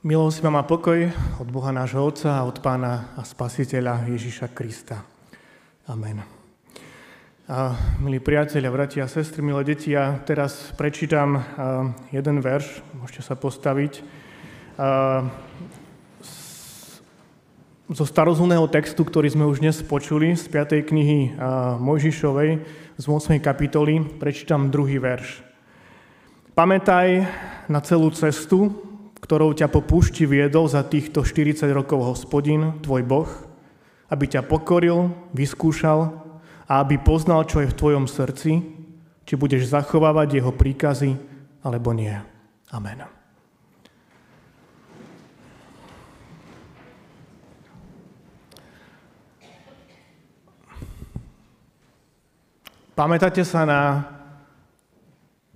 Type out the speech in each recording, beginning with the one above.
Milosť vám a pokoj od Boha nášho Otca a od Pána a Spasiteľa Ježiša Krista. Amen. A, milí priatelia, bratia a sestry, milé deti, ja teraz prečítam jeden verš, môžete sa postaviť, zo starozumného textu, ktorý sme už dnes počuli, z 5. knihy Mojžišovej, z 8. kapitoly, prečítam druhý verš. Pamätaj na celú cestu, ktorou ťa po púšti viedol za týchto 40 rokov hospodin, tvoj Boh, aby ťa pokoril, vyskúšal a aby poznal, čo je v tvojom srdci, či budeš zachovávať jeho príkazy, alebo nie. Amen. Pamätáte sa na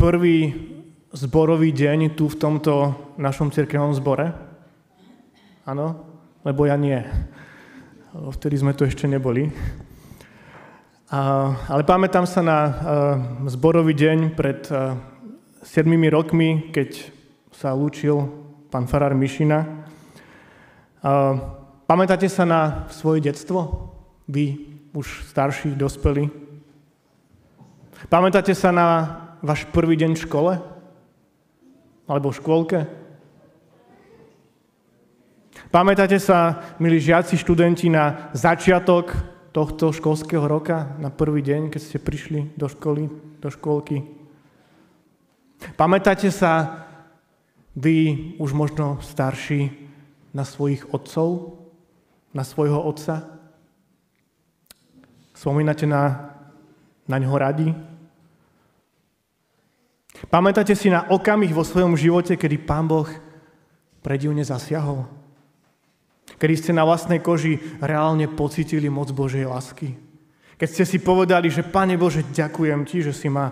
prvý zborový deň tu v tomto našom cirkevnom zbore? Áno? Lebo ja nie. Vtedy sme tu ešte neboli. A, ale pamätám sa na a, zborový deň pred a, 7 rokmi, keď sa lúčil pán Farár Mišina. A, pamätáte sa na svoje detstvo? Vy už starší, dospelí? Pamätáte sa na váš prvý deň v škole? Alebo v škôlke? Pamätáte sa, milí žiaci, študenti, na začiatok tohto školského roka, na prvý deň, keď ste prišli do školy, do škôlky? Pamätáte sa, vy už možno starší, na svojich otcov, na svojho otca? Spomínate na, na ňo radi? Pamätáte si na okamih vo svojom živote, kedy Pán Boh predivne zasiahol? Kedy ste na vlastnej koži reálne pocitili moc Božej lásky? Keď ste si povedali, že Pane Bože, ďakujem Ti, že si ma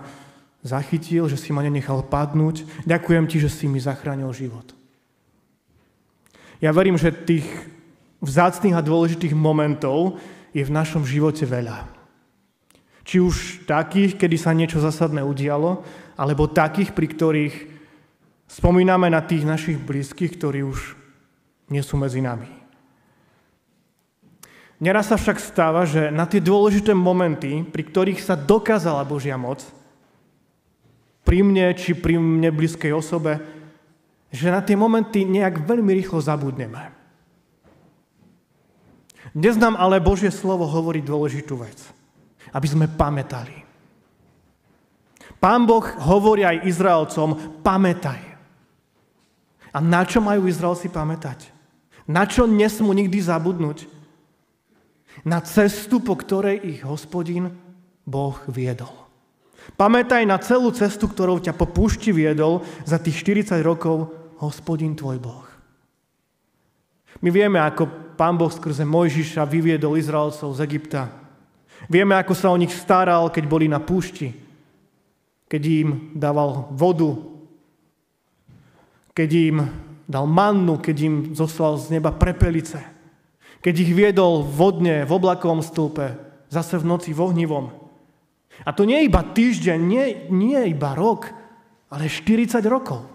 zachytil, že si ma nenechal padnúť. Ďakujem Ti, že si mi zachránil život. Ja verím, že tých vzácných a dôležitých momentov je v našom živote veľa. Či už takých, kedy sa niečo zásadné udialo, alebo takých, pri ktorých spomíname na tých našich blízkych, ktorí už nie sú medzi nami. Neraz sa však stáva, že na tie dôležité momenty, pri ktorých sa dokázala Božia moc, pri mne či pri mne blízkej osobe, že na tie momenty nejak veľmi rýchlo zabudneme. Dnes nám ale Božie slovo hovorí dôležitú vec. Aby sme pamätali. Pán Boh hovorí aj Izraelcom, pamätaj. A na čo majú Izraelci pamätať? Na čo nesmú nikdy zabudnúť? Na cestu, po ktorej ich hospodin Boh viedol. Pamätaj na celú cestu, ktorou ťa po púšti viedol za tých 40 rokov hospodin tvoj Boh. My vieme, ako pán Boh skrze Mojžiša vyviedol Izraelcov z Egypta. Vieme, ako sa o nich staral, keď boli na púšti keď im dával vodu, keď im dal mannu, keď im zoslal z neba prepelice, keď ich viedol vodne v oblakovom stĺpe, zase v noci v ohnivom. A to nie iba týždeň, nie, nie iba rok, ale 40 rokov.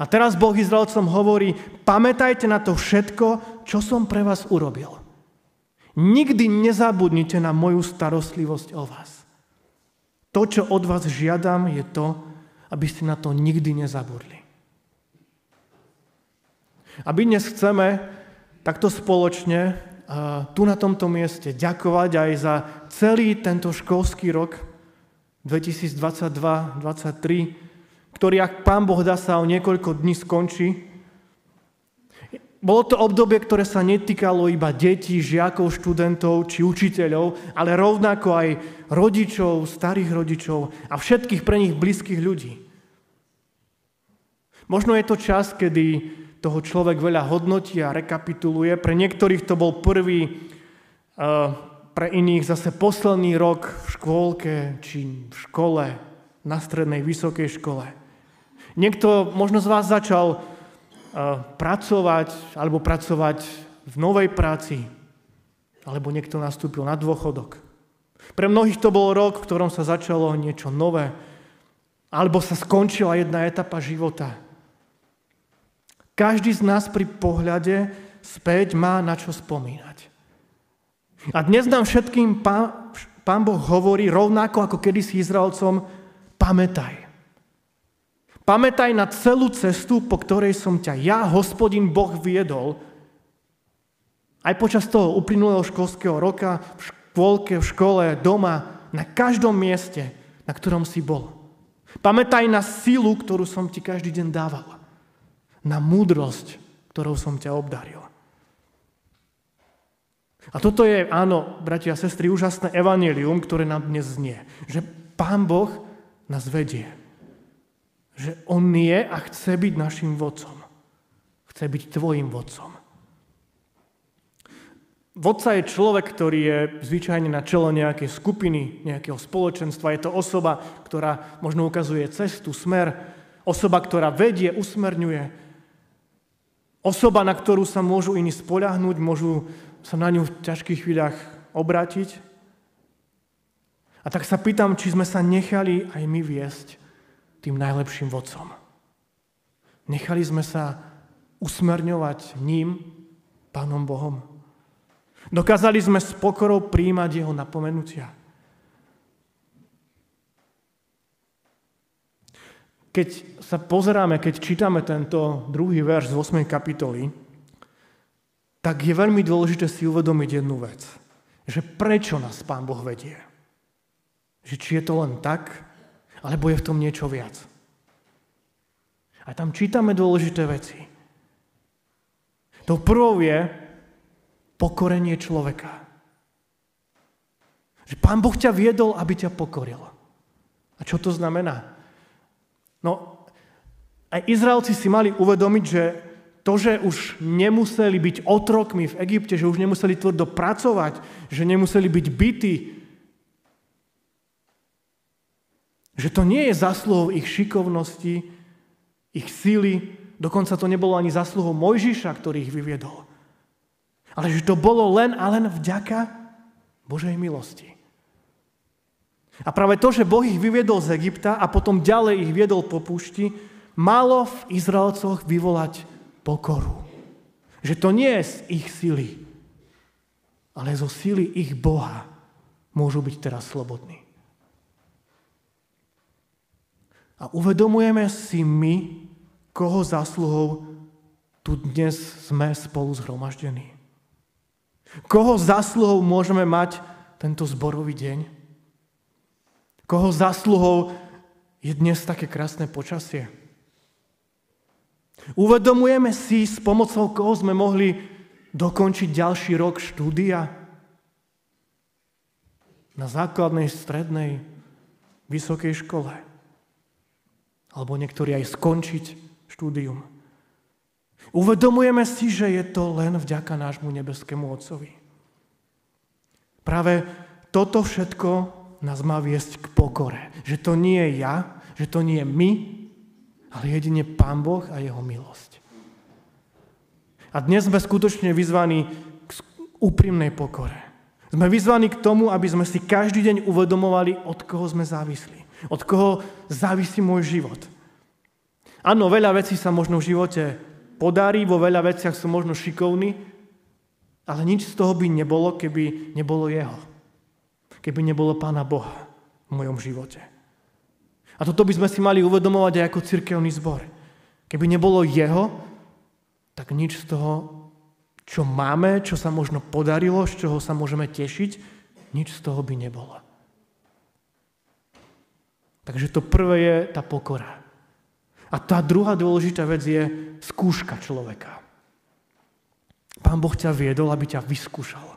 A teraz Boh Izraelcom hovorí, pamätajte na to všetko, čo som pre vás urobil. Nikdy nezabudnite na moju starostlivosť o vás. To, čo od vás žiadam, je to, aby ste na to nikdy nezabudli. A my dnes chceme takto spoločne tu na tomto mieste ďakovať aj za celý tento školský rok 2022-2023, ktorý, ak Pán Boh dá sa o niekoľko dní skončí, bolo to obdobie, ktoré sa netýkalo iba detí, žiakov, študentov či učiteľov, ale rovnako aj rodičov, starých rodičov a všetkých pre nich blízkych ľudí. Možno je to čas, kedy toho človek veľa hodnotí a rekapituluje. Pre niektorých to bol prvý, eh, pre iných zase posledný rok v škôlke či v škole, na strednej, vysokej škole. Niekto možno z vás začal pracovať alebo pracovať v novej práci, alebo niekto nastúpil na dôchodok. Pre mnohých to bol rok, v ktorom sa začalo niečo nové, alebo sa skončila jedna etapa života. Každý z nás pri pohľade späť má na čo spomínať. A dnes nám všetkým pán, pán Boh hovorí rovnako ako kedysi Izraelcom, pamätaj. Pamätaj na celú cestu, po ktorej som ťa ja, hospodin Boh, viedol. Aj počas toho uplynulého školského roka, v škôlke, v škole, doma, na každom mieste, na ktorom si bol. Pamätaj na silu, ktorú som ti každý deň dával. Na múdrosť, ktorou som ťa obdaril. A toto je, áno, bratia a sestry, úžasné evanelium, ktoré nám dnes znie. Že Pán Boh nás vedie. Že On je a chce byť našim vodcom. Chce byť tvojim vodcom. Vodca je človek, ktorý je zvyčajne na čele nejakej skupiny, nejakého spoločenstva. Je to osoba, ktorá možno ukazuje cestu, smer. Osoba, ktorá vedie, usmerňuje. Osoba, na ktorú sa môžu iní spoľahnúť, môžu sa na ňu v ťažkých chvíľach obrátiť. A tak sa pýtam, či sme sa nechali aj my viesť tým najlepším vodcom. Nechali sme sa usmerňovať ním, Pánom Bohom. Dokázali sme s pokorou príjmať jeho napomenutia. Keď sa pozeráme, keď čítame tento druhý verš z 8. kapitoly, tak je veľmi dôležité si uvedomiť jednu vec. Že prečo nás Pán Boh vedie. Že či je to len tak, alebo je v tom niečo viac. A tam čítame dôležité veci. To prvou je pokorenie človeka. Že Pán Boh ťa viedol, aby ťa pokoril. A čo to znamená? No, aj Izraelci si mali uvedomiť, že to, že už nemuseli byť otrokmi v Egypte, že už nemuseli tvrdo pracovať, že nemuseli byť bytí, Že to nie je zasluhou ich šikovnosti, ich síly, dokonca to nebolo ani zasluhou Mojžiša, ktorý ich vyviedol. Ale že to bolo len a len vďaka Božej milosti. A práve to, že Boh ich vyviedol z Egypta a potom ďalej ich viedol po púšti, malo v Izraelcoch vyvolať pokoru. Že to nie je z ich sily, ale zo sily ich Boha môžu byť teraz slobodní. A uvedomujeme si my, koho zásluhou tu dnes sme spolu zhromaždení. Koho zásluhou môžeme mať tento zborový deň? Koho zásluhou je dnes také krásne počasie? Uvedomujeme si, s pomocou koho sme mohli dokončiť ďalší rok štúdia? Na základnej, strednej, vysokej škole alebo niektorí aj skončiť štúdium. Uvedomujeme si, že je to len vďaka nášmu nebeskému Otcovi. Práve toto všetko nás má viesť k pokore. Že to nie je ja, že to nie je my, ale jedine Pán Boh a Jeho milosť. A dnes sme skutočne vyzvaní k úprimnej pokore. Sme vyzvaní k tomu, aby sme si každý deň uvedomovali, od koho sme závislí. Od koho závisí môj život. Áno, veľa vecí sa možno v živote podarí, vo veľa veciach som možno šikovný, ale nič z toho by nebolo, keby nebolo jeho. Keby nebolo Pána Boha v mojom živote. A toto by sme si mali uvedomovať aj ako cirkevný zbor. Keby nebolo jeho, tak nič z toho, čo máme, čo sa možno podarilo, z čoho sa môžeme tešiť, nič z toho by nebolo. Takže to prvé je tá pokora. A tá druhá dôležitá vec je skúška človeka. Pán Boh ťa viedol, aby ťa vyskúšal.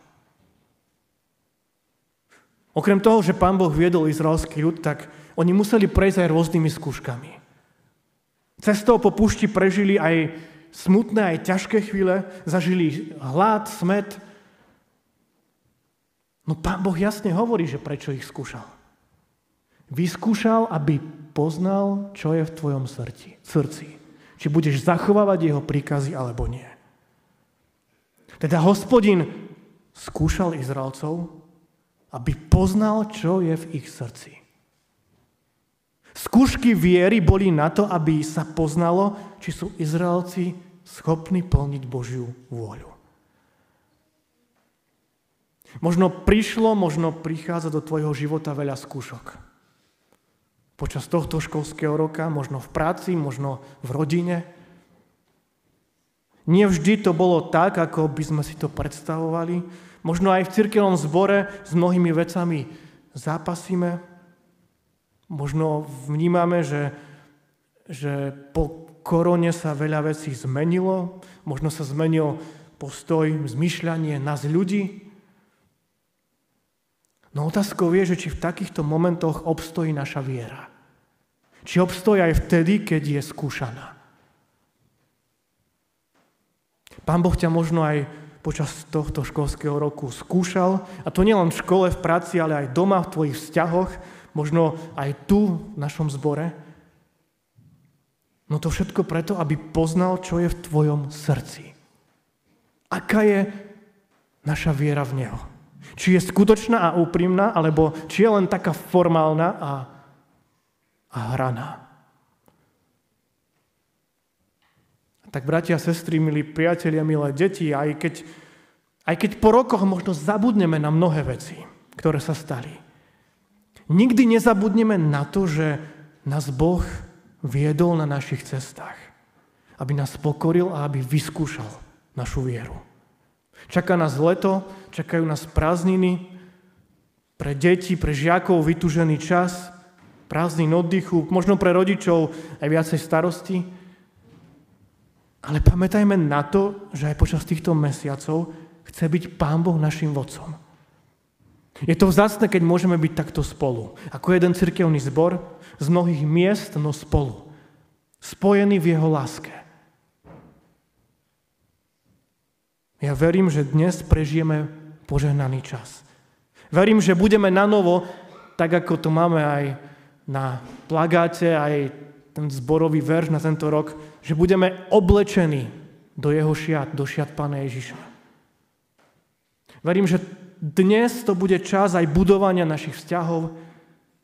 Okrem toho, že pán Boh viedol izraelský ľud, tak oni museli prejsť aj rôznymi skúškami. Cestou po púšti prežili aj smutné, aj ťažké chvíle, zažili hlad, smet. No pán Boh jasne hovorí, že prečo ich skúšal. Vyskúšal, aby poznal, čo je v tvojom srdci. srdci. Či budeš zachovávať jeho príkazy, alebo nie. Teda hospodin skúšal Izraelcov, aby poznal, čo je v ich srdci. Skúšky viery boli na to, aby sa poznalo, či sú Izraelci schopný plniť Božiu vôľu. Možno prišlo, možno prichádza do tvojho života veľa skúšok. Počas tohto školského roka, možno v práci, možno v rodine. Nie vždy to bolo tak, ako by sme si to predstavovali. Možno aj v cirkevnom zbore s mnohými vecami zápasíme. Možno vnímame, že, že po korone sa veľa vecí zmenilo. Možno sa zmenil postoj, zmyšľanie nás ľudí. No otázkou je, že či v takýchto momentoch obstojí naša viera. Či obstojí aj vtedy, keď je skúšaná. Pán Boh ťa možno aj počas tohto školského roku skúšal, a to nielen v škole, v práci, ale aj doma, v tvojich vzťahoch, možno aj tu, v našom zbore. No to všetko preto, aby poznal, čo je v tvojom srdci. Aká je naša viera v Neho. Či je skutočná a úprimná, alebo či je len taká formálna a, a hraná. Tak bratia, sestry, milí priatelia, milé deti, aj keď, aj keď po rokoch možno zabudneme na mnohé veci, ktoré sa stali, nikdy nezabudneme na to, že nás Boh viedol na našich cestách. Aby nás pokoril a aby vyskúšal našu vieru. Čaká nás leto, čakajú nás prázdniny, pre deti, pre žiakov vytužený čas, prázdnin oddychu, možno pre rodičov aj viacej starosti. Ale pamätajme na to, že aj počas týchto mesiacov chce byť Pán Boh našim vodcom. Je to vzácne, keď môžeme byť takto spolu. Ako jeden cirkevný zbor z mnohých miest, no spolu. Spojený v jeho láske. Ja verím, že dnes prežijeme požehnaný čas. Verím, že budeme na novo, tak ako to máme aj na plagáte, aj ten zborový verš na tento rok, že budeme oblečení do jeho šiat, do šiat Pána Ježiša. Verím, že dnes to bude čas aj budovania našich vzťahov,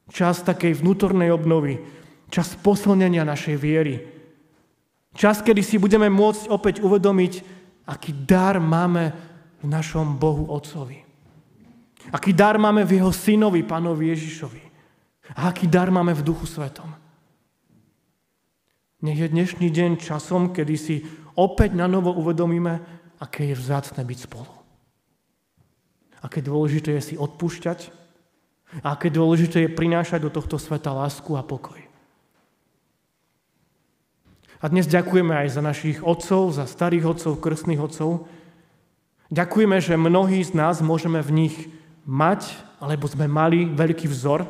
čas takej vnútornej obnovy, čas posilnenia našej viery. Čas, kedy si budeme môcť opäť uvedomiť, aký dar máme v našom Bohu Otcovi. Aký dar máme v Jeho Synovi, Pánovi Ježišovi. A aký dar máme v Duchu Svetom. Nech je dnešný deň časom, kedy si opäť na novo uvedomíme, aké je vzácne byť spolu aké dôležité je si odpúšťať a aké dôležité je prinášať do tohto sveta lásku a pokoj. A dnes ďakujeme aj za našich otcov, za starých otcov, krstných otcov. Ďakujeme, že mnohí z nás môžeme v nich mať, alebo sme mali veľký vzor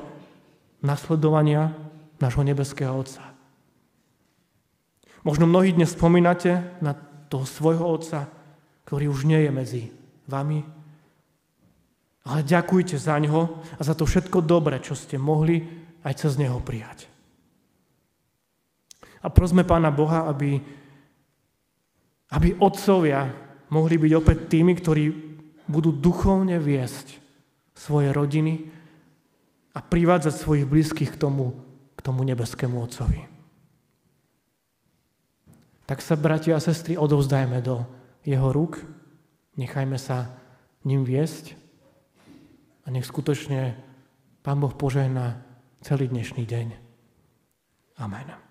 nasledovania nášho nebeského Otca. Možno mnohí dnes spomínate na toho svojho Otca, ktorý už nie je medzi vami, ale ďakujte za ňo a za to všetko dobré, čo ste mohli aj cez neho prijať. A prosme Pána Boha, aby, aby otcovia mohli byť opäť tými, ktorí budú duchovne viesť svoje rodiny a privádzať svojich blízkych k tomu, k tomu nebeskému Otcovi. Tak sa, bratia a sestry, odovzdajme do jeho rúk, nechajme sa ním viesť a nech skutočne Pán Boh požehná celý dnešný deň. Amen.